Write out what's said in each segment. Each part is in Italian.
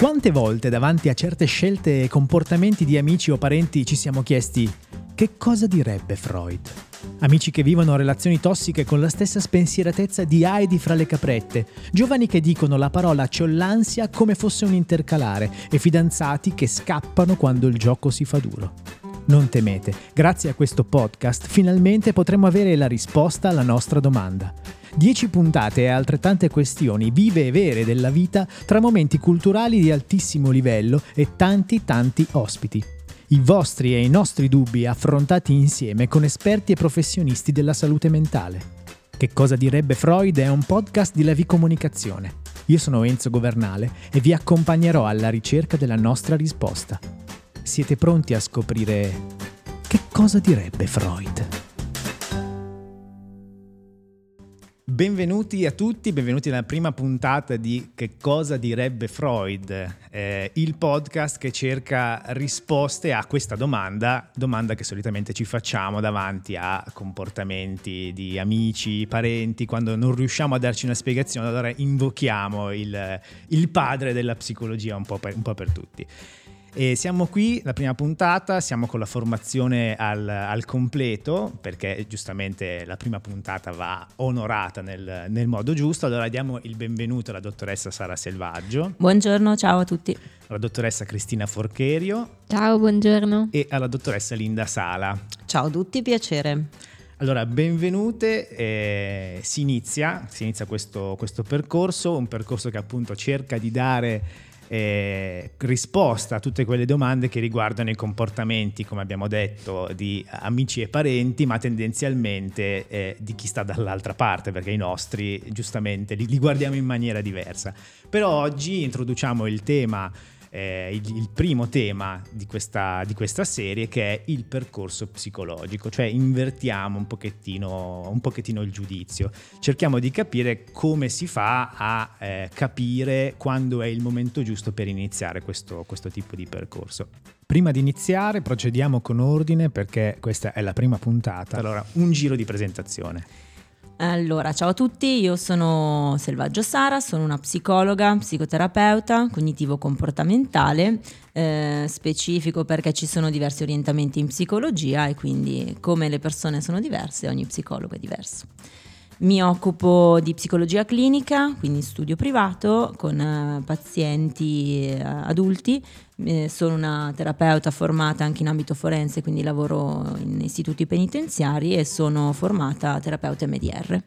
Quante volte davanti a certe scelte e comportamenti di amici o parenti ci siamo chiesti che cosa direbbe Freud? Amici che vivono relazioni tossiche con la stessa spensieratezza di Heidi fra le caprette, giovani che dicono la parola c'ho l'ansia come fosse un intercalare e fidanzati che scappano quando il gioco si fa duro. Non temete, grazie a questo podcast finalmente potremo avere la risposta alla nostra domanda. 10 puntate e altrettante questioni vive e vere della vita tra momenti culturali di altissimo livello e tanti tanti ospiti. I vostri e i nostri dubbi affrontati insieme con esperti e professionisti della salute mentale. Che cosa direbbe Freud è un podcast di Levi Comunicazione. Io sono Enzo Governale e vi accompagnerò alla ricerca della nostra risposta. Siete pronti a scoprire che cosa direbbe Freud? Benvenuti a tutti, benvenuti alla prima puntata di Che cosa direbbe Freud, eh, il podcast che cerca risposte a questa domanda, domanda che solitamente ci facciamo davanti a comportamenti di amici, parenti, quando non riusciamo a darci una spiegazione, allora invochiamo il, il padre della psicologia un po' per, un po per tutti. E siamo qui, la prima puntata, siamo con la formazione al, al completo, perché giustamente la prima puntata va onorata nel, nel, modo giusto. Allora diamo il benvenuto alla dottoressa Sara Selvaggio. Buongiorno, ciao a tutti. Alla dottoressa Cristina Forcherio. Ciao, buongiorno. E alla dottoressa Linda Sala. Ciao a tutti, piacere. Allora, benvenute, eh, si inizia, si inizia questo, questo percorso, un percorso che appunto cerca di dare eh, risposta a tutte quelle domande che riguardano i comportamenti, come abbiamo detto, di amici e parenti, ma tendenzialmente eh, di chi sta dall'altra parte, perché i nostri giustamente li, li guardiamo in maniera diversa. Però oggi introduciamo il tema eh, il, il, primo tema di questa, di questa, serie che è il percorso psicologico, cioè invertiamo un pochettino, un pochettino il giudizio, cerchiamo di capire come si fa a eh, capire quando è il momento giusto per iniziare questo, questo tipo di percorso. Prima di iniziare procediamo con ordine perché questa è la prima puntata, allora un giro di presentazione. Allora, ciao a tutti, io sono Selvaggio Sara, sono una psicologa, psicoterapeuta cognitivo-comportamentale, eh, specifico perché ci sono diversi orientamenti in psicologia e quindi come le persone sono diverse, ogni psicologo è diverso. Mi occupo di psicologia clinica, quindi studio privato con uh, pazienti uh, adulti. Eh, sono una terapeuta formata anche in ambito forense, quindi lavoro in istituti penitenziari e sono formata terapeuta MDR.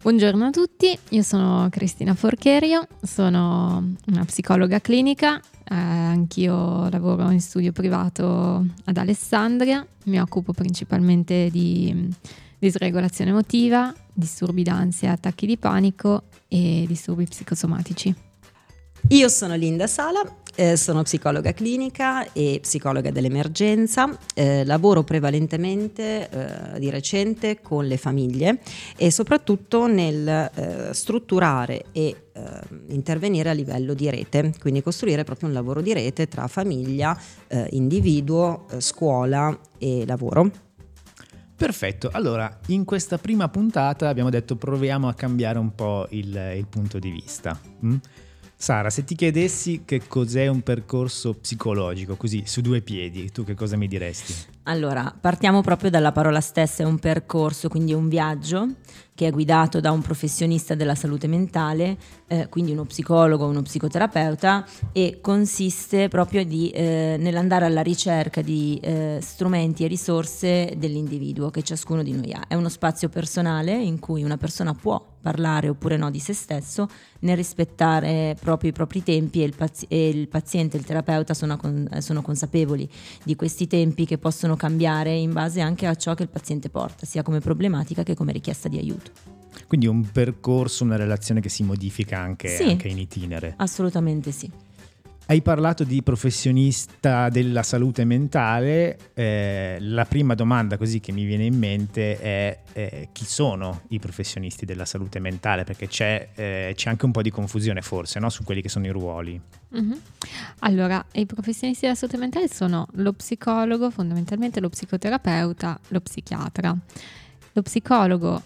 Buongiorno a tutti, io sono Cristina Forcherio, sono una psicologa clinica, eh, anch'io lavoro in studio privato ad Alessandria, mi occupo principalmente di disregolazione emotiva, disturbi d'ansia, attacchi di panico e disturbi psicosomatici. Io sono Linda Sala, eh, sono psicologa clinica e psicologa dell'emergenza, eh, lavoro prevalentemente eh, di recente con le famiglie e soprattutto nel eh, strutturare e eh, intervenire a livello di rete, quindi costruire proprio un lavoro di rete tra famiglia, eh, individuo, scuola e lavoro. Perfetto, allora in questa prima puntata abbiamo detto proviamo a cambiare un po' il, il punto di vista. Mm? Sara, se ti chiedessi che cos'è un percorso psicologico, così su due piedi, tu che cosa mi diresti? Allora, partiamo proprio dalla parola stessa, è un percorso, quindi è un viaggio che è guidato da un professionista della salute mentale, eh, quindi uno psicologo o uno psicoterapeuta, e consiste proprio di, eh, nell'andare alla ricerca di eh, strumenti e risorse dell'individuo che ciascuno di noi ha. È uno spazio personale in cui una persona può parlare oppure no di se stesso, nel rispettare proprio i propri tempi e il, pazi- e il paziente e il terapeuta sono, con- sono consapevoli di questi tempi che possono cambiare in base anche a ciò che il paziente porta, sia come problematica che come richiesta di aiuto. Quindi un percorso, una relazione che si modifica anche, sì, anche in itinere. Assolutamente sì. Hai parlato di professionista della salute mentale, eh, la prima domanda così che mi viene in mente è eh, chi sono i professionisti della salute mentale, perché c'è, eh, c'è anche un po' di confusione forse no? su quelli che sono i ruoli. Mm-hmm. Allora, i professionisti della salute mentale sono lo psicologo, fondamentalmente lo psicoterapeuta, lo psichiatra. Lo psicologo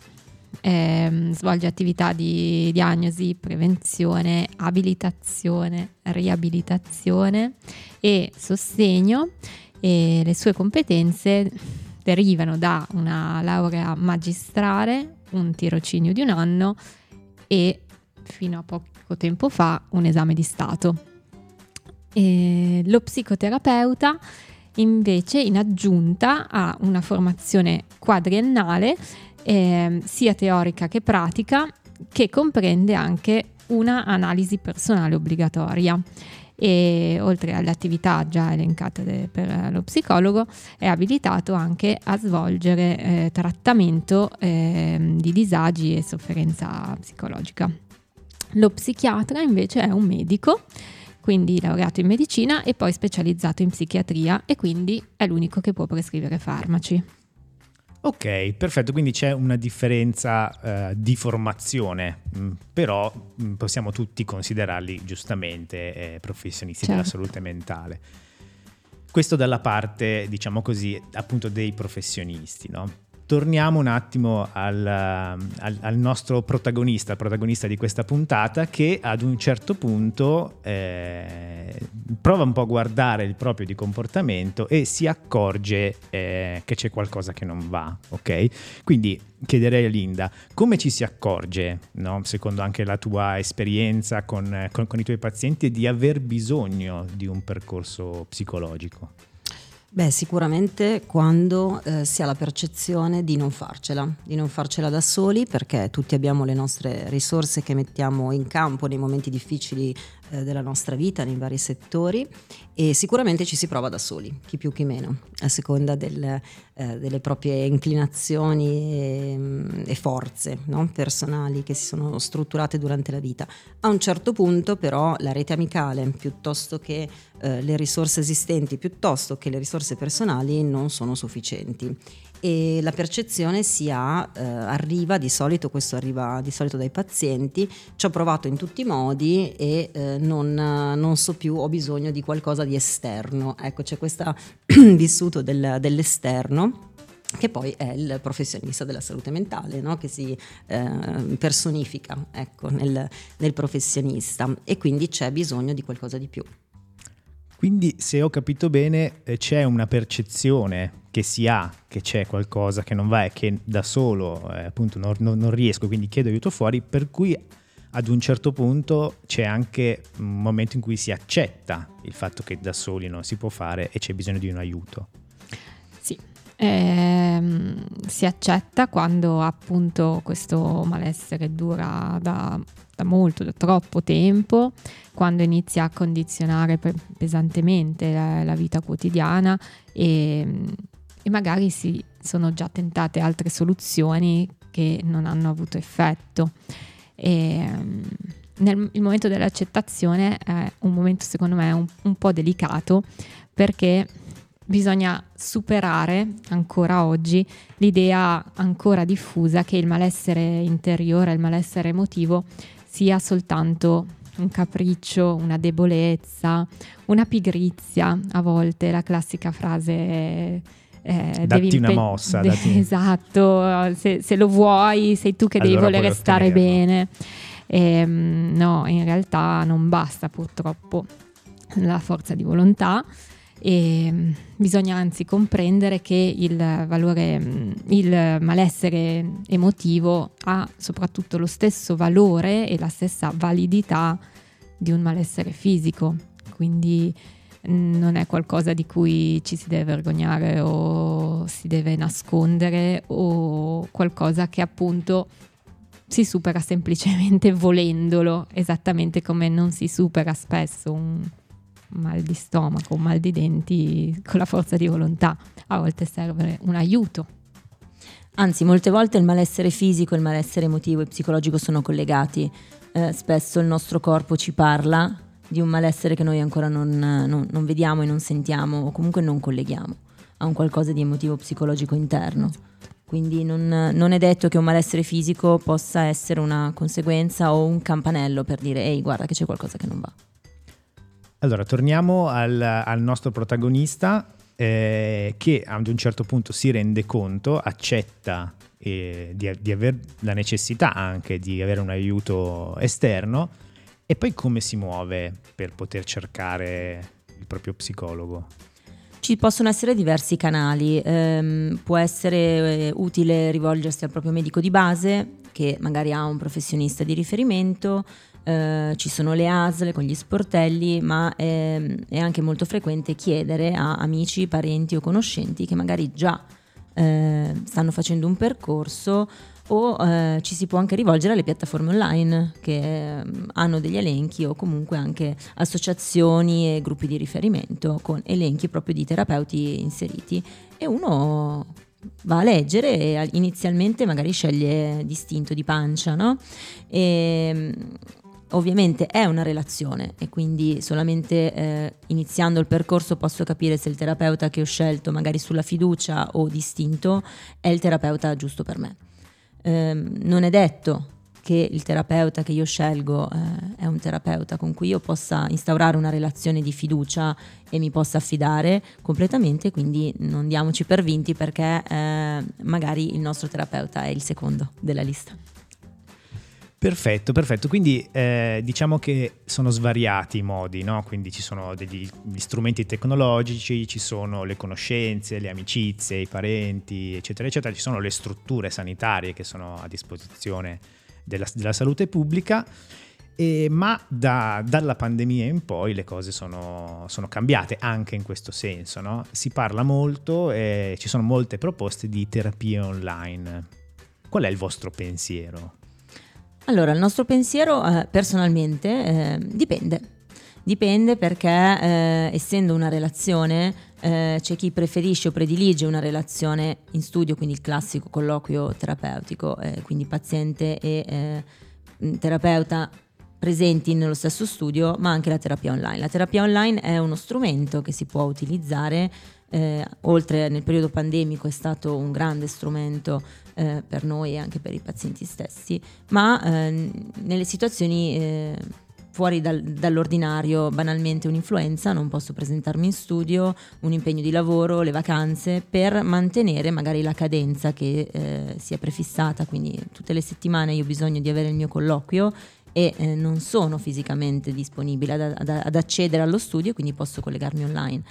eh, svolge attività di diagnosi, prevenzione, abilitazione, riabilitazione e sostegno e le sue competenze derivano da una laurea magistrale, un tirocinio di un anno e fino a poco tempo fa un esame di Stato. E lo psicoterapeuta invece in aggiunta ha una formazione quadriennale eh, sia teorica che pratica che comprende anche una analisi personale obbligatoria e oltre alle attività già elencate per lo psicologo è abilitato anche a svolgere eh, trattamento eh, di disagi e sofferenza psicologica. Lo psichiatra invece è un medico quindi laureato in medicina e poi specializzato in psichiatria e quindi è l'unico che può prescrivere farmaci. Ok, perfetto, quindi c'è una differenza uh, di formazione, mh, mm, però mh, mm, possiamo tutti considerarli giustamente eh, professionisti certo. della salute mentale. Questo dalla parte, diciamo così, appunto dei professionisti, no? Torniamo un attimo al, al, al, nostro protagonista, il protagonista di questa puntata, che ad un certo punto eh, prova un po' a guardare il proprio di comportamento e si accorge eh, che c'è qualcosa che non va, ok? Quindi chiederei a Linda, come ci si accorge, no? secondo anche la tua esperienza con, con, con i tuoi pazienti, di aver bisogno di un percorso psicologico? Beh, sicuramente quando eh, si ha la percezione di non farcela, di non farcela da soli, perché tutti abbiamo le nostre risorse che mettiamo in campo nei momenti difficili eh, della nostra vita, nei vari settori e sicuramente ci si prova da soli, chi più chi meno, a seconda del, eh, delle proprie inclinazioni e, e forze no? personali che si sono strutturate durante la vita. A un certo punto però la rete amicale, piuttosto che eh, le risorse esistenti, piuttosto che le risorse personali, non sono sufficienti e la percezione si ha, eh, arriva di solito, questo arriva di solito dai pazienti, ci ho provato in tutti i modi e eh, non, non, so più, ho bisogno di qualcosa di esterno. Ecco, c'è questo vissuto del, dell'esterno che poi è il professionista della salute mentale, no? che si eh, personifica ecco, nel, nel professionista e quindi c'è bisogno di qualcosa di più. Quindi se ho capito bene eh, c'è una percezione che si ha che c'è qualcosa che non va e che da solo eh, appunto non, non, non, riesco, quindi chiedo aiuto fuori, per cui ad un certo punto c'è anche un momento in cui si accetta il fatto che da soli non si può fare e c'è bisogno di un aiuto. Sì, ehm, si accetta quando appunto questo malessere dura da molto, da troppo tempo, quando inizia a condizionare pesantemente la, la vita quotidiana e, e magari si sono già tentate altre soluzioni che non hanno avuto effetto. E, nel, il momento dell'accettazione è un momento secondo me un, un po' delicato perché bisogna superare ancora oggi l'idea ancora diffusa che il malessere interiore, il malessere emotivo sia soltanto un capriccio, una debolezza, una pigrizia, a volte la classica frase eh, datti una mossa. De- datti... Esatto, se, se, lo vuoi sei tu che allora devi volere stare bene. E, ehm, no, in realtà non basta purtroppo la forza di volontà e mm, bisogna anzi comprendere che il valore, mm, il malessere emotivo ha soprattutto lo stesso valore e la stessa validità di un malessere fisico, quindi non è qualcosa di cui ci si deve vergognare o si deve nascondere o qualcosa che appunto si supera semplicemente volendolo, esattamente come non si supera spesso un, mal di stomaco, mal di denti con la forza di volontà. A volte serve un aiuto. Anzi, molte volte il malessere fisico, il malessere emotivo e psicologico sono collegati. Eh, spesso il nostro corpo ci parla di un malessere che noi ancora non, non, non vediamo e non sentiamo o comunque non colleghiamo a un qualcosa di emotivo psicologico interno. Quindi non, non, è detto che un malessere fisico possa essere una conseguenza o un campanello per dire ehi guarda che c'è qualcosa che non va. Allora, torniamo al, al nostro protagonista eh, che ad un certo punto si rende conto, accetta eh, di, di avere la necessità anche di avere un aiuto esterno e poi come si muove per poter cercare il proprio psicologo? Ci possono essere diversi canali, ehm, può essere eh, utile rivolgersi al proprio medico di base che magari ha un professionista di riferimento, eh, ci sono le ASL con gli sportelli, ma è, è, anche molto frequente chiedere a amici, parenti o conoscenti che magari già eh, stanno facendo un percorso o eh, ci si può anche rivolgere alle piattaforme online che eh, hanno degli elenchi o comunque anche associazioni e gruppi di riferimento con elenchi proprio di terapeuti inseriti e uno va a leggere e inizialmente magari sceglie distinto di pancia, no? E, ovviamente è una relazione e quindi solamente eh, iniziando il percorso posso capire se il terapeuta che ho scelto magari sulla fiducia o distinto è il terapeuta giusto per me ehm, non è detto che il terapeuta che io scelgo eh, è un terapeuta con cui io possa instaurare una relazione di fiducia e mi possa affidare completamente, quindi non diamoci per vinti perché eh, magari il nostro terapeuta è il secondo della lista. Perfetto, perfetto. Quindi eh, diciamo che sono svariati i modi, no? Quindi ci sono degli strumenti tecnologici, ci sono le conoscenze, le amicizie, i parenti, eccetera, eccetera. Ci sono le strutture sanitarie che sono a disposizione della, della salute pubblica. E, ma da, dalla pandemia in poi le cose sono, sono cambiate anche in questo senso. No? Si parla molto e ci sono molte proposte di terapie online. Qual è il vostro pensiero? Allora, il nostro pensiero eh, personalmente eh, dipende. Dipende perché eh, essendo una relazione eh, c'è chi preferisce o predilige una relazione in studio, quindi il classico colloquio terapeutico, eh, quindi paziente e eh, terapeuta presenti nello stesso studio, ma anche la terapia online. La terapia online è uno strumento che si può utilizzare eh, oltre nel periodo pandemico è stato un grande strumento eh, per noi e anche per i pazienti stessi, ma eh, nelle situazioni eh, fuori dal, dall'ordinario, banalmente un'influenza, non posso presentarmi in studio, un impegno di lavoro, le vacanze, per mantenere magari la cadenza che eh, si è prefissata, quindi tutte le settimane io ho bisogno di avere il mio colloquio e eh, non sono fisicamente disponibile ad, ad, ad accedere allo studio, quindi posso collegarmi online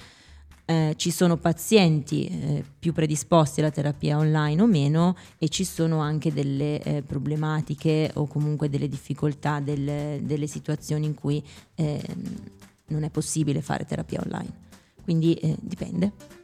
eh, ci sono pazienti eh, più predisposti alla terapia online o meno e ci sono anche delle eh, problematiche o comunque delle difficoltà, delle, delle situazioni in cui ehm, non è possibile fare terapia online. Quindi eh, dipende.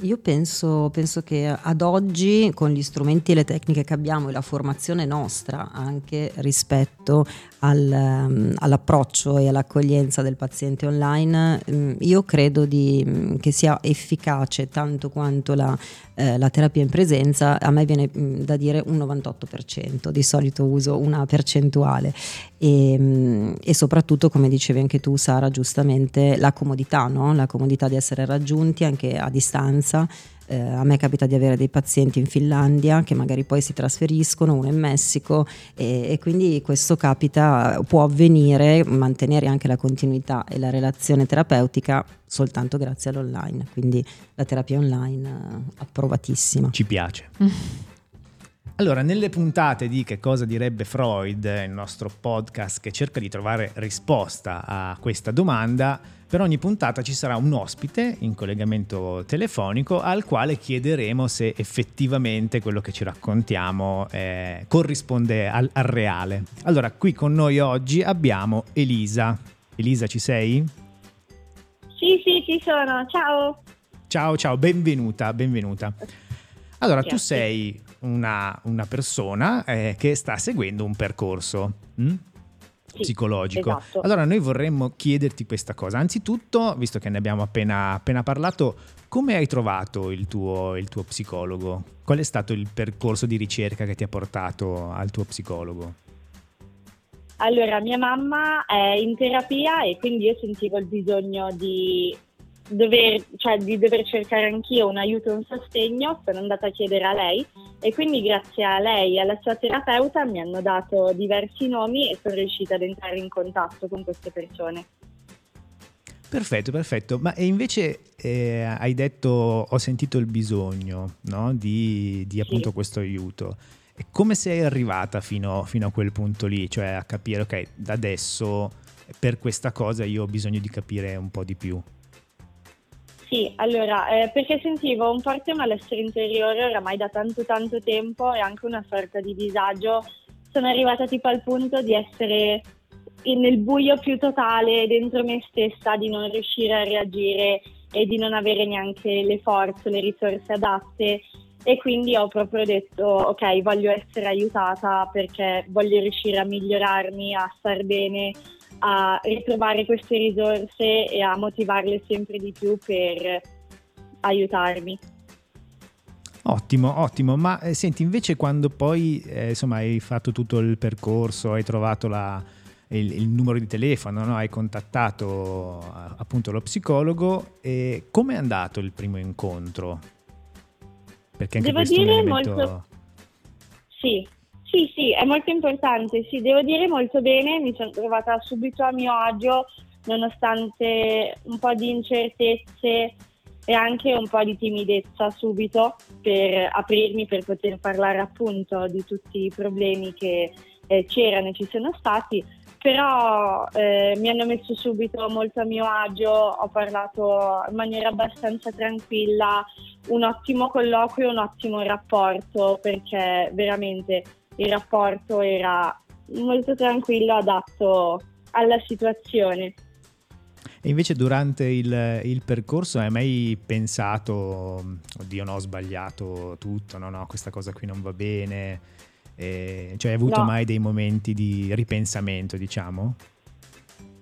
Io penso, penso, che ad oggi con gli strumenti e le tecniche che abbiamo e la formazione nostra anche rispetto al, um, all'approccio e all'accoglienza del paziente online, um, io credo di, um, che sia efficace tanto quanto la, eh, la, terapia in presenza, a me viene mm, da dire un 98%, di solito uso una percentuale e, mm, e soprattutto come dicevi anche tu Sara giustamente la comodità, no? la comodità di essere raggiunti anche a distanza distanza. Eh, a me capita di avere dei pazienti in Finlandia che magari poi si trasferiscono, uno in Messico e, e, quindi questo capita, può avvenire, mantenere anche la continuità e la relazione terapeutica soltanto grazie all'online, quindi la terapia online eh, approvatissima. Ci piace. Allora, nelle puntate di Che cosa direbbe Freud, il nostro podcast che cerca di trovare risposta a questa domanda, per ogni puntata ci sarà un ospite in collegamento telefonico al quale chiederemo se effettivamente quello che ci raccontiamo eh, corrisponde al, al reale. Allora, qui con noi oggi abbiamo Elisa. Elisa, ci sei? Sì, sì, ci sono. Ciao. Ciao, ciao, benvenuta, benvenuta. Allora, Grazie. tu sei una, una persona eh, che sta seguendo un percorso hm? sì, psicologico. Esatto. Allora noi vorremmo chiederti questa cosa. Anzitutto, visto che ne abbiamo appena, appena parlato, come hai trovato il tuo, il tuo psicologo? Qual è stato il percorso di ricerca che ti ha portato al tuo psicologo? Allora, mia mamma è in terapia e quindi io sentivo il bisogno di dover, cioè, di dover cercare anch'io un aiuto e un sostegno, sono andata a chiedere a lei e quindi grazie a lei e alla sua terapeuta mi hanno dato diversi nomi e sono riuscita ad entrare in contatto con queste persone. Perfetto, perfetto. Ma invece eh, hai detto, ho sentito il bisogno no? di, di, appunto sì. questo aiuto. E come sei arrivata fino, fino, a quel punto lì? Cioè a capire, ok, da adesso per questa cosa io ho bisogno di capire un po' di più. Sì, allora, eh, perché sentivo un forte malessere interiore oramai da tanto tanto tempo e anche una sorta di disagio. Sono arrivata tipo al punto di essere nel buio più totale dentro me stessa, di non riuscire a reagire e di non avere neanche le forze, le risorse adatte e quindi ho proprio detto ok voglio essere aiutata perché voglio riuscire a migliorarmi, a star bene, a ritrovare queste risorse e a motivarle sempre di più per aiutarmi. Ottimo, ottimo, ma eh, senti invece quando poi eh, insomma hai fatto tutto il percorso, hai trovato la, il, il, numero di telefono, no? hai contattato appunto lo psicologo e come è andato il primo incontro? Perché anche Devo questo dire è un elemento... molto... Sì, sì, sì, è molto importante, sì, devo dire molto bene, mi sono trovata subito a mio agio nonostante un po' di incertezze e anche un po' di timidezza subito per aprirmi, per poter parlare appunto di tutti i problemi che eh, c'erano e ci sono stati, però eh, mi hanno messo subito molto a mio agio, ho parlato in maniera abbastanza tranquilla, un ottimo colloquio, un ottimo rapporto perché veramente il rapporto era molto tranquillo, adatto alla situazione. E invece durante il, il, percorso hai mai pensato, oddio no, ho sbagliato tutto, no, no, questa cosa qui non va bene, eh, cioè hai avuto no. mai dei momenti di ripensamento, diciamo?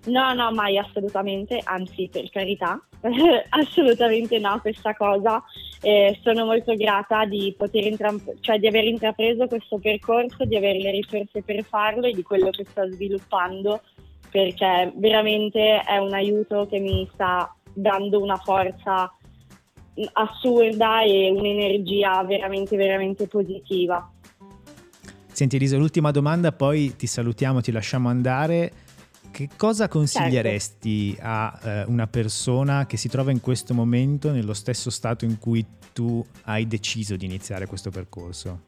No, no, mai assolutamente, anzi per carità, assolutamente no questa cosa. Eh, sono molto grata di, intra- cioè di aver intrapreso questo percorso, di avere le risorse per farlo e di quello che sto sviluppando, perché veramente è un aiuto che mi sta dando una forza assurda e un'energia veramente, veramente positiva. Senti Elisa, l'ultima domanda, poi ti salutiamo, ti lasciamo andare. Che cosa consiglieresti certo. a eh, una persona che si trova in questo momento nello stesso stato in cui tu hai deciso di iniziare questo percorso?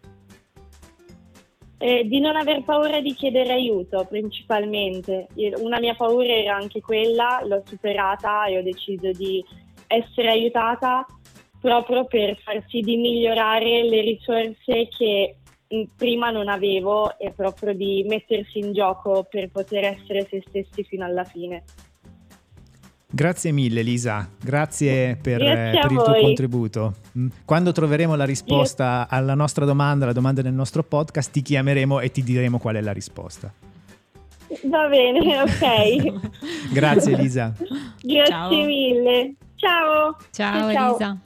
Eh, di non aver paura di chiedere aiuto principalmente. Una mia paura era anche quella, l'ho superata e ho deciso di essere aiutata proprio per far sì di migliorare le risorse che prima non avevo è proprio di mettersi in gioco per poter essere se stessi fino alla fine. Grazie mille Lisa, grazie per, grazie per il tuo contributo. Mm. Quando troveremo la risposta Io... alla nostra domanda, la domanda del nostro podcast, ti chiameremo e ti diremo qual è la risposta. Va bene, ok. grazie Lisa. Grazie ciao. mille. Ciao. Ciao, ciao. Elisa.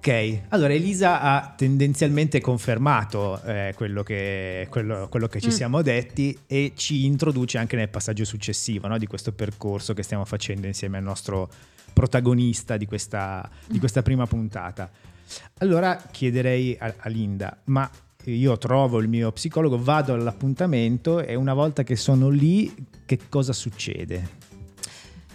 Ok, allora Elisa ha tendenzialmente confermato eh, quello, che, quello, quello, che, ci mm. siamo detti e ci introduce anche nel passaggio successivo no, di questo percorso che stiamo facendo insieme al nostro protagonista di questa, di questa prima puntata. Allora chiederei a, a Linda, ma io trovo il mio psicologo, vado all'appuntamento e una volta che sono lì, che cosa succede?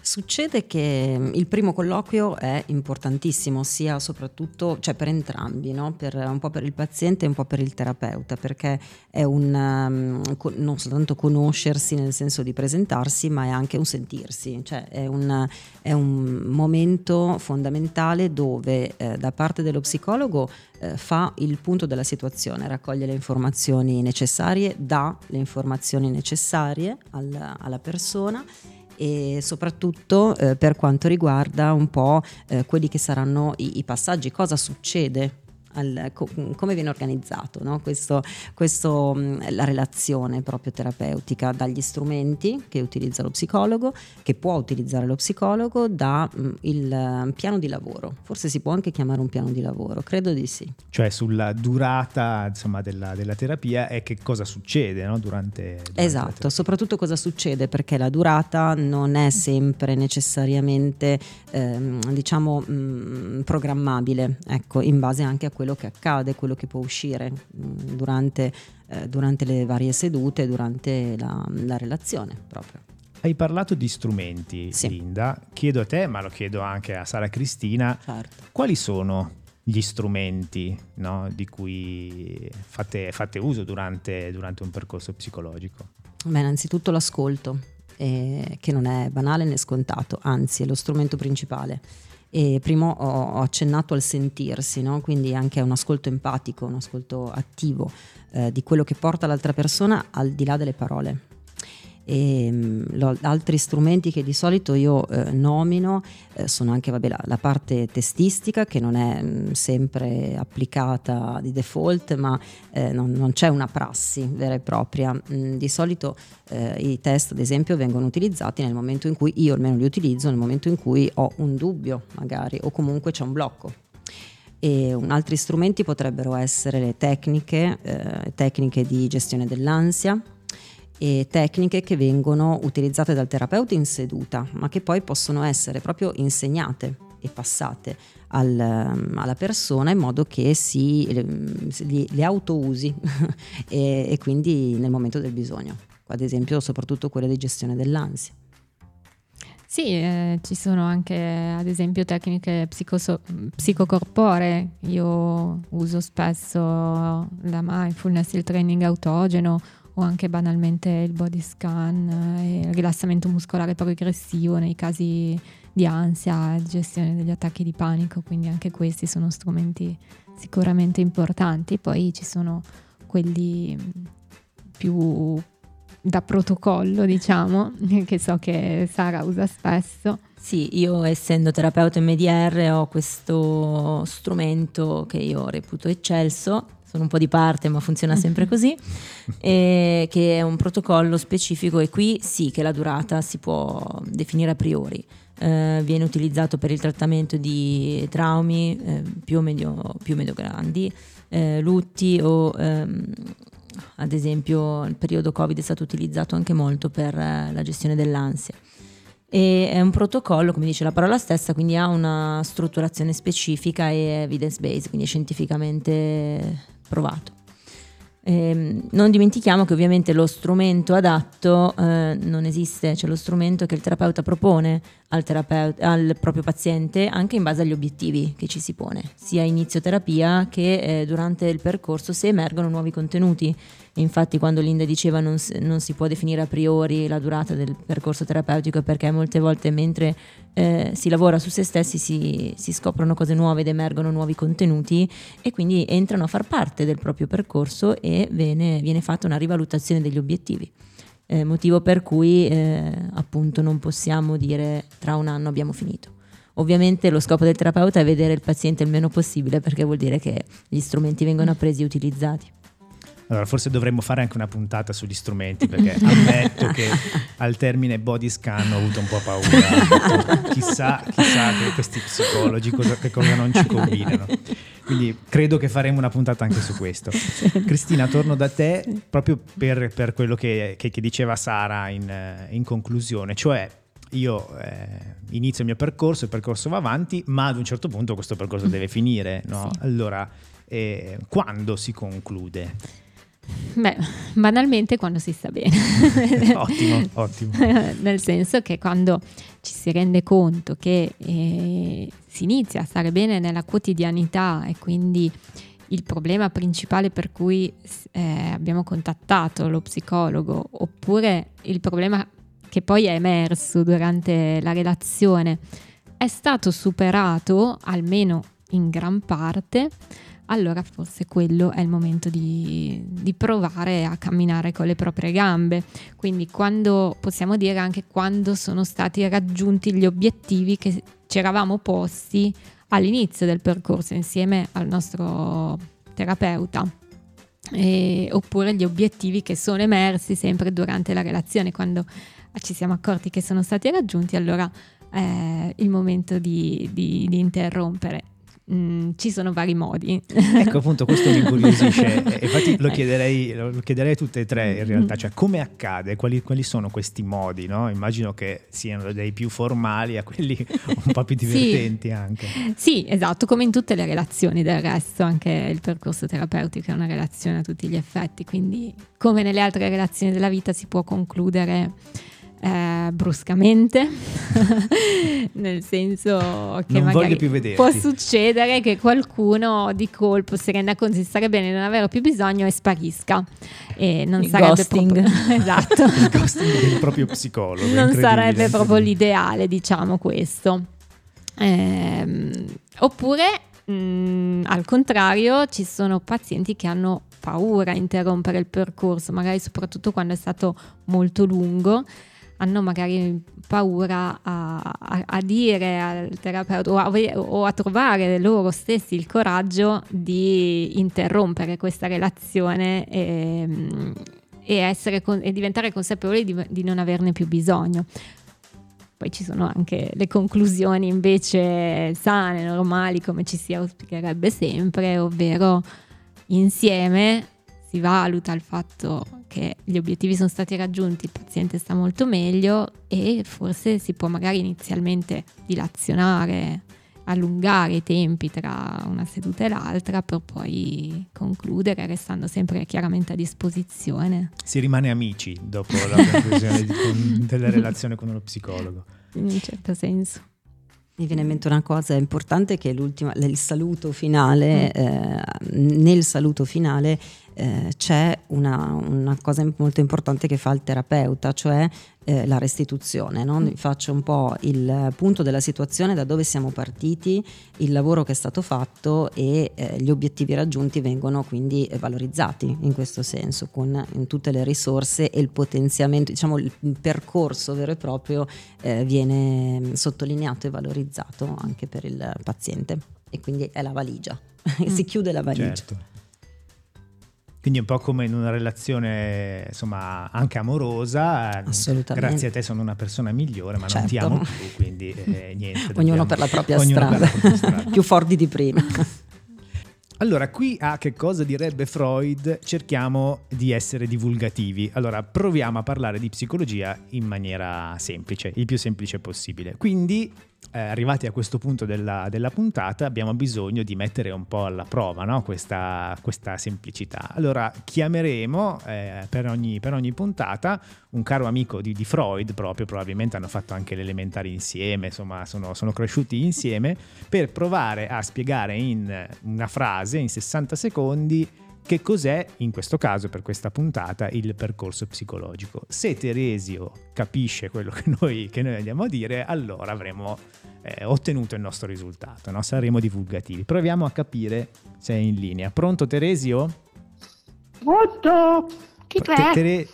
Succede che mm, il primo colloquio è importantissimo, sia soprattutto cioè per entrambi, no? per, un po' per il paziente e un po' per il terapeuta, perché è un, um, non soltanto conoscersi nel senso di presentarsi, ma è anche un sentirsi, cioè è un, è un momento fondamentale dove eh, da parte dello psicologo eh, fa il punto della situazione, raccoglie le informazioni necessarie, dà le informazioni necessarie al, alla persona e soprattutto eh, per quanto riguarda un po' eh, quelli che saranno i, i passaggi, cosa succede al, co- come viene organizzato no? questo, questo, la relazione proprio terapeutica dagli strumenti che utilizza lo psicologo, che può utilizzare lo psicologo, da il piano di lavoro. Forse si può anche chiamare un piano di lavoro, credo di sì. Cioè sulla durata insomma, della, della, terapia e che cosa succede no? durante, durante Esatto, soprattutto cosa succede perché la durata non è sempre necessariamente ehm, diciamo mh, programmabile, ecco, in base anche a quello quello che accade, quello che può uscire mm, durante, eh, durante le varie sedute, durante la, la relazione proprio. hai parlato di strumenti, Sì. Linda. Chiedo a te, ma lo chiedo anche a Sara Cristina, Certo. quali sono gli strumenti no, di cui fate, fate uso durante, durante un percorso psicologico? Beh, innanzitutto l'ascolto, eh, che non è banale né scontato, anzi è lo strumento principale. E prima ho, accennato al sentirsi, no? quindi anche un ascolto empatico, un ascolto attivo eh, di quello che porta l'altra persona al di là delle parole. E, mh, lo- altri strumenti che di solito io eh, nomino eh, sono anche vabbè, la, la parte testistica che non è mh, sempre applicata di default ma eh, non, non c'è una prassi vera e propria. Mm, di solito eh, i test ad esempio vengono utilizzati nel momento in cui io almeno li utilizzo nel momento in cui ho un dubbio magari o comunque c'è un blocco. E altri strumenti potrebbero essere le tecniche, eh, tecniche di gestione dell'ansia e tecniche che vengono utilizzate dal terapeuta in seduta, ma che poi possono essere proprio insegnate e passate al, ehm, alla persona in modo che si, li, le auto-usi e, e quindi nel momento del bisogno. Ad esempio, soprattutto quelle di gestione dell'ansia. Sì, eh, ci sono anche ad esempio tecniche psicoso- psicocorporee. Io uso spesso la mindfulness, il training autogeno o anche banalmente il body scan eh, il rilassamento muscolare progressivo nei casi di ansia, gestione degli attacchi di panico, quindi anche questi sono strumenti sicuramente importanti. Poi ci sono quelli mh, più da protocollo, diciamo, che so che Sara usa spesso. Sì, io essendo terapeuta MDR ho questo strumento che io reputo eccelso, sono un po' di parte ma funziona sempre così, e che è un protocollo specifico e qui sì che la durata si può definire a priori. Eh, viene utilizzato per il trattamento di traumi eh, più o medio, più o medio grandi, eh, lutti o ehm, ad esempio il periodo Covid è stato utilizzato anche molto per eh, la gestione dell'ansia. E è un protocollo, come dice la parola stessa, quindi ha una strutturazione specifica e evidence based, quindi scientificamente provato. Ehm, non dimentichiamo che ovviamente lo strumento adatto eh, non esiste, c'è lo strumento che il terapeuta propone al, terapeuta, al proprio paziente anche in base agli obiettivi che ci si pone, sia a inizio terapia che eh, durante il percorso se emergono nuovi contenuti. Infatti quando Linda diceva non, non si può definire a priori la durata del percorso terapeutico perché molte volte mentre eh, si lavora su se stessi si, si scoprono cose nuove ed emergono nuovi contenuti e quindi entrano a far parte del proprio percorso e viene, viene fatta una rivalutazione degli obiettivi. Eh, motivo per cui eh, appunto non possiamo dire tra un anno abbiamo finito. Ovviamente lo scopo del terapeuta è vedere il paziente il meno possibile perché vuol dire che gli strumenti vengono appresi e utilizzati. Allora, forse dovremmo fare anche una puntata sugli strumenti, perché ammetto che al termine body scan ho avuto un po' paura. chissà, chissà che questi psicologi cosa, che cosa non ci combinano. Quindi credo che faremo una puntata anche su questo. Cristina, torno da te proprio per, per quello che, che- che diceva Sara in, in conclusione, cioè io eh, inizio il mio percorso, il percorso va avanti, ma ad un certo punto questo percorso deve finire. no? Sì. Allora, eh, quando si conclude? Beh, banalmente quando si sta bene. ottimo, ottimo. Nel senso che quando ci si rende conto che eh, si inizia a stare bene nella quotidianità e quindi il problema principale per cui eh, abbiamo contattato lo psicologo oppure il problema che poi è emerso durante la relazione è stato superato almeno in gran parte, allora forse quello è il momento di, di provare a camminare con le proprie gambe. Quindi quando possiamo dire anche quando sono stati raggiunti gli obiettivi che ci eravamo posti all'inizio del percorso insieme al nostro terapeuta. E- oppure gli obiettivi che sono emersi sempre durante la relazione quando ci siamo accorti che sono stati raggiunti allora è il momento di, di- di interrompere Mm, ci sono vari modi Ecco appunto questo mi incuriosisce infatti lo chiederei, lo chiederei a tutte e tre in realtà, cioè come accade, quali, quali sono questi modi, no? immagino che siano dai più formali a quelli un po' più Sì. divertenti anche. Sì, esatto, come in tutte le relazioni del resto, anche il percorso terapeutico è una relazione a tutti gli effetti, quindi come nelle altre relazioni della vita si può concludere eh, bruscamente, nel senso che non magari può succedere che qualcuno di colpo si renda conto di stare bene, non avere più bisogno e sparisca. E non Il sarebbe ghosting. proprio, esatto. Il ghosting del proprio psicologo. non sarebbe proprio l'ideale, diciamo questo. Ehm, oppure, mh, al contrario, ci sono pazienti che hanno paura a interrompere il percorso, magari soprattutto quando è stato molto lungo, hanno magari paura a, a- a dire al terapeuta o a, o a trovare loro stessi il coraggio di interrompere questa relazione e, e essere con- e diventare consapevoli di, di non averne più bisogno. Poi ci sono anche le conclusioni invece sane, normali, come ci si auspicherebbe sempre, ovvero insieme si valuta il fatto che gli obiettivi sono stati raggiunti, il paziente sta molto meglio e forse si può magari inizialmente dilazionare, allungare i tempi tra una seduta e l'altra per poi concludere restando sempre chiaramente a disposizione. Si rimane amici dopo la conclusione di- con- della relazione con uno psicologo. In un certo senso. Mi viene in mente una cosa importante che è l'ultima, il saluto finale, eh, nel saluto finale eh, c'è una, una cosa molto importante che fa il terapeuta, cioè eh, la restituzione. No? Vi Faccio un po' il punto della situazione, da dove siamo partiti, il lavoro che è stato fatto e eh, gli obiettivi raggiunti vengono quindi eh, valorizzati in questo senso, con in tutte le risorse e il potenziamento, diciamo il percorso vero e proprio eh, viene mm, sottolineato e valorizzato anche per il paziente e quindi è la valigia, si chiude la valigia. Certo. Quindi è un po' come in una relazione, insomma, anche amorosa. Assolutamente. Grazie a te sono una persona migliore, ma non ti Certo. amo più, quindi eh, niente. Ognuno dobbiamo- per la propria ognuno strada, per la propria strada. più forti di prima. Allora, qui a che cosa direbbe Freud cerchiamo di essere divulgativi. Allora, proviamo a parlare di psicologia in maniera semplice, il più semplice possibile. Quindi, eh, arrivati a questo punto della, della puntata, abbiamo bisogno di mettere un po' alla prova no? questa, questa semplicità. Allora, chiameremo eh, per, ogni, per ogni puntata un caro amico di, di Freud, proprio probabilmente hanno fatto anche l'elementare insieme, insomma, sono, sono cresciuti insieme, per provare a spiegare in una frase, in 60 secondi, che cos'è, in questo caso per questa puntata, il percorso psicologico. Se Teresio capisce quello che noi, che noi andiamo a dire, allora avremo eh, ottenuto il nostro risultato, no? saremo divulgativi. Proviamo a capire se è in linea. Pronto Teresio? Pronto? Chi Te- c'è? Tere-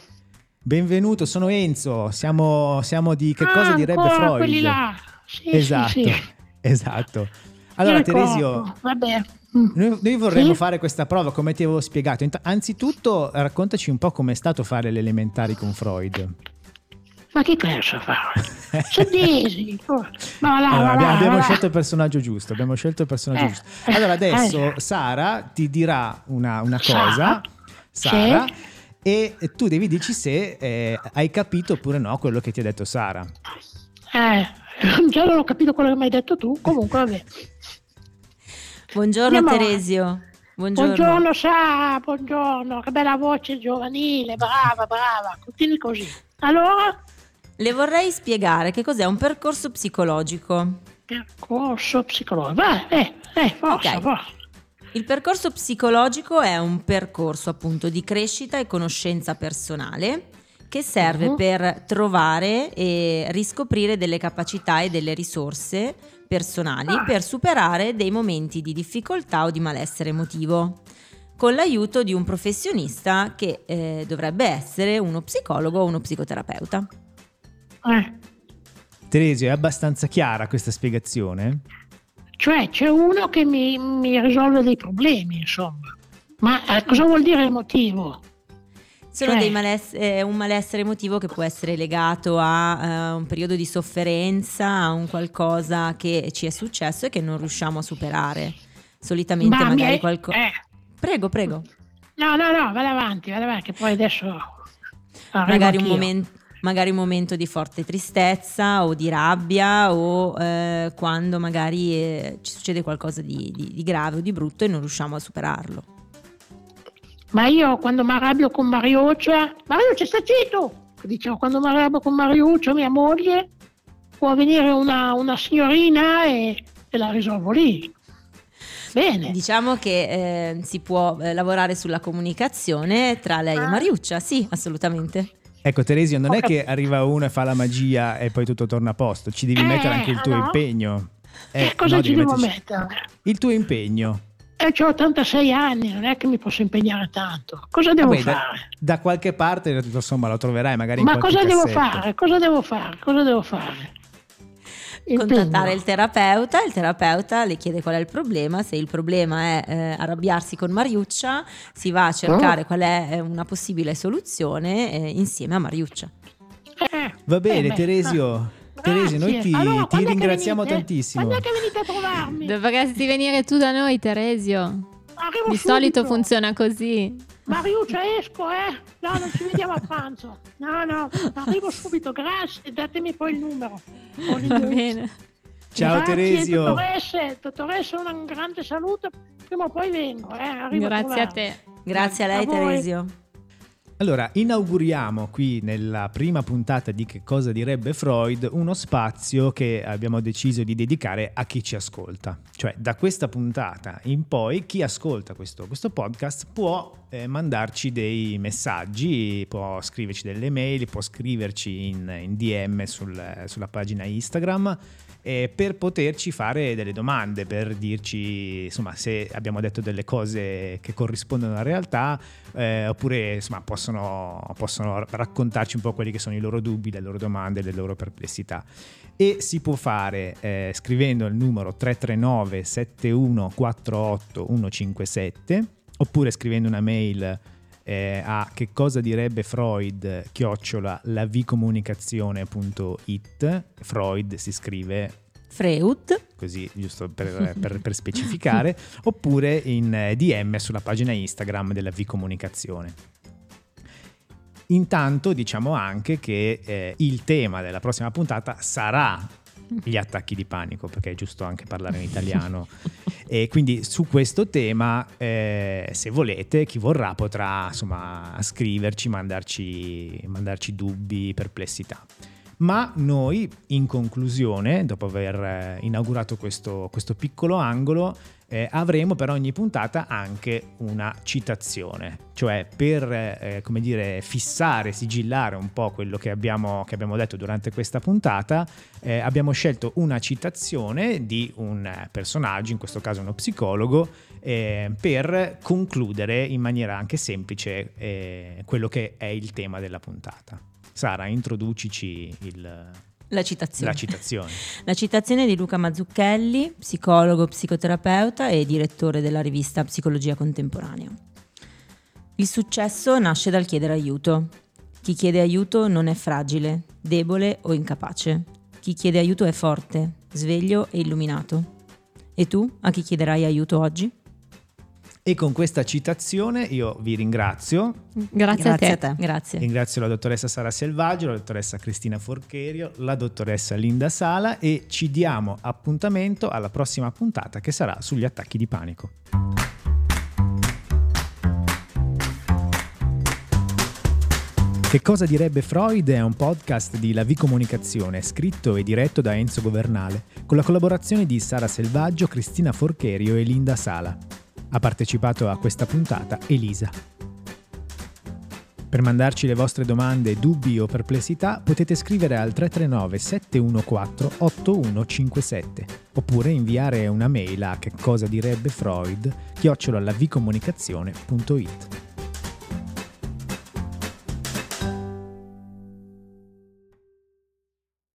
Benvenuto, sono Enzo, siamo, siamo di Che cosa Ah, direbbe ancora Freud? quelli là. Sì, esatto, sì, sì. esatto. Allora Teresio. Mm. noi, noi vorremmo Sì? fare questa prova come ti avevo spiegato. Anzitutto raccontaci un po' com'è stato fare le elementari con Freud. Ma che cazzo fa? Sedesi. Allora, abbiamo, abbiamo scelto il personaggio giusto. Abbiamo scelto il personaggio Eh, giusto. eh, Allora, adesso eh. Sara ti dirà una, una cosa. Sara. Sì. E tu devi dirci se eh, hai capito oppure no quello che ti ha detto Sara. Eh, già non ho capito quello che mi hai detto tu. Comunque, vabbè. Buongiorno Andiamo Teresio. Buongiorno. Buongiorno, Sa, buongiorno. Che bella voce giovanile, brava, brava. Continui così. Allora, Le vorrei spiegare che cos'è un percorso psicologico. percorso psicologico. Vai, eh, eh, forza, Ok. forza. Il percorso psicologico è un percorso appunto di crescita e conoscenza personale che serve Mhm. per trovare e riscoprire delle capacità e delle risorse personali Ah. per superare dei momenti di difficoltà o di malessere emotivo con l'aiuto di un professionista che eh, dovrebbe essere uno psicologo o uno psicoterapeuta. Eh. Teresio, è abbastanza chiara questa spiegazione? Cioè c'è uno che mi, mi risolve dei problemi, insomma. Ma eh, cosa vuol dire emotivo? Sono Cioè- dei maless- eh, un malessere emotivo che può essere legato a eh, un periodo di sofferenza, a un qualcosa che ci è successo e che non riusciamo a superare. Solitamente Ma magari qualcosa... eh, Prego, prego. no, no, no, vada avanti, vada avanti, che poi adesso Magari un, anch'io. momen- magari un momento di forte tristezza o di rabbia o eh, quando magari eh, ci succede qualcosa di, di- di grave o di brutto e non riusciamo a superarlo. Ma io quando mi arrabbio con Marioccia, Marioccia sta zitto! Diciamo, quando mi arrabbio con Mariuccio, mia moglie, può venire una, una signorina e, e la risolvo lì. Bene. Diciamo che eh, si può eh, lavorare sulla comunicazione tra lei e Ah. Mariuccia, sì, assolutamente. Ecco Teresio, non Ho è che arriva uno e fa la magia e poi tutto torna a posto, ci devi Eh, mettere anche il tuo no. impegno. E Eh, cosa no, ci devi devo metterci- mettere? Il tuo impegno. Eh, ho 86 anni, non è che mi posso impegnare tanto. Cosa devo Vabbè, da, fare? da qualche parte insomma lo troverai magari in Ma cosa devo fare? Cosa devo fare? Cosa devo fare? Contattare il terapeuta, il terapeuta le chiede qual è il problema, se il problema è eh, arrabbiarsi con Mariuccia, si va a cercare Oh. qual è eh, una possibile soluzione eh, insieme a Mariuccia. Eh, Va bene eh Teresio, ah, Teresio noi ti, Allora, ti ringraziamo venite? tantissimo. Quando è che venite a trovarmi? Dovresti venire tu da noi, Teresio. Arrivo Di solito subito. funziona così. Mariuccia, esco, eh? No, non ci vediamo a pranzo. No, no, arrivo subito, grazie. Datemi poi il numero. Va bene. Ciao Grazie, Teresio. Dottoresse, dottoressa, un grande saluto. Prima o poi vengo, eh? Arrivo Grazie a trovarvi. te. Grazie a lei A voi. Teresio. Allora, inauguriamo qui nella prima puntata di Che cosa direbbe Freud uno spazio che abbiamo deciso di dedicare a chi ci ascolta. Cioè, da questa puntata in poi, chi ascolta questo, questo podcast può eh, mandarci dei messaggi, può scriverci delle mail, può scriverci in, in DM sul- sulla pagina Instagram eh, per poterci fare delle domande, per dirci insomma se abbiamo detto delle cose che corrispondono alla realtà eh, oppure insomma possono, possono raccontarci un po' quelli che sono i loro dubbi, le loro domande, le loro perplessità. E si può fare eh, scrivendo il numero 339 7148 157 oppure scrivendo una mail eh, a che cosa direbbe Freud chiocciola lavicomunicazione.it Freud si scrive Freud, così giusto per, per- per specificare oppure in eh, DM sulla pagina Instagram della V Comunicazione intanto diciamo anche che eh, il tema della prossima puntata sarà gli attacchi di panico perché è giusto anche parlare in italiano e quindi su questo tema eh, se volete chi vorrà potrà insomma scriverci mandarci, mandarci dubbi perplessità. Ma noi in conclusione dopo aver eh, inaugurato questo, questo piccolo angolo eh, avremo per ogni puntata anche una citazione, cioè per eh, come dire, fissare, sigillare un po' quello che abbiamo, che abbiamo detto durante questa puntata, eh, abbiamo scelto una citazione di un personaggio, in questo caso uno psicologo, eh, per concludere in maniera anche semplice eh, quello che è il tema della puntata. Sara, introducici il- la citazione. la citazione. La citazione di Luca Mazzucchelli, psicologo, psicoterapeuta e direttore della rivista Psicologia Contemporanea. Il successo nasce dal chiedere aiuto. Chi chiede aiuto non è fragile, debole o incapace. Chi chiede aiuto è forte, sveglio e illuminato. E tu a chi chiederai aiuto oggi? E con questa citazione io vi ringrazio, Grazie, a te. Grazie. ringrazio la dottoressa Sara Selvaggio, la dottoressa Cristina Forcherio, la dottoressa Linda Sala e ci diamo appuntamento alla prossima puntata che sarà sugli attacchi di panico. Che cosa direbbe Freud è un podcast di La V Comunicazione, scritto e diretto da Enzo Governale, con la collaborazione di Sara Selvaggio, Cristina Forcherio e Linda Sala. Ha partecipato a questa puntata Elisa. Per mandarci le vostre domande, dubbi o perplessità potete scrivere al 339 714 8157 oppure inviare una mail a che cosa direbbe Freud chiocciolalavcomunicazione.it.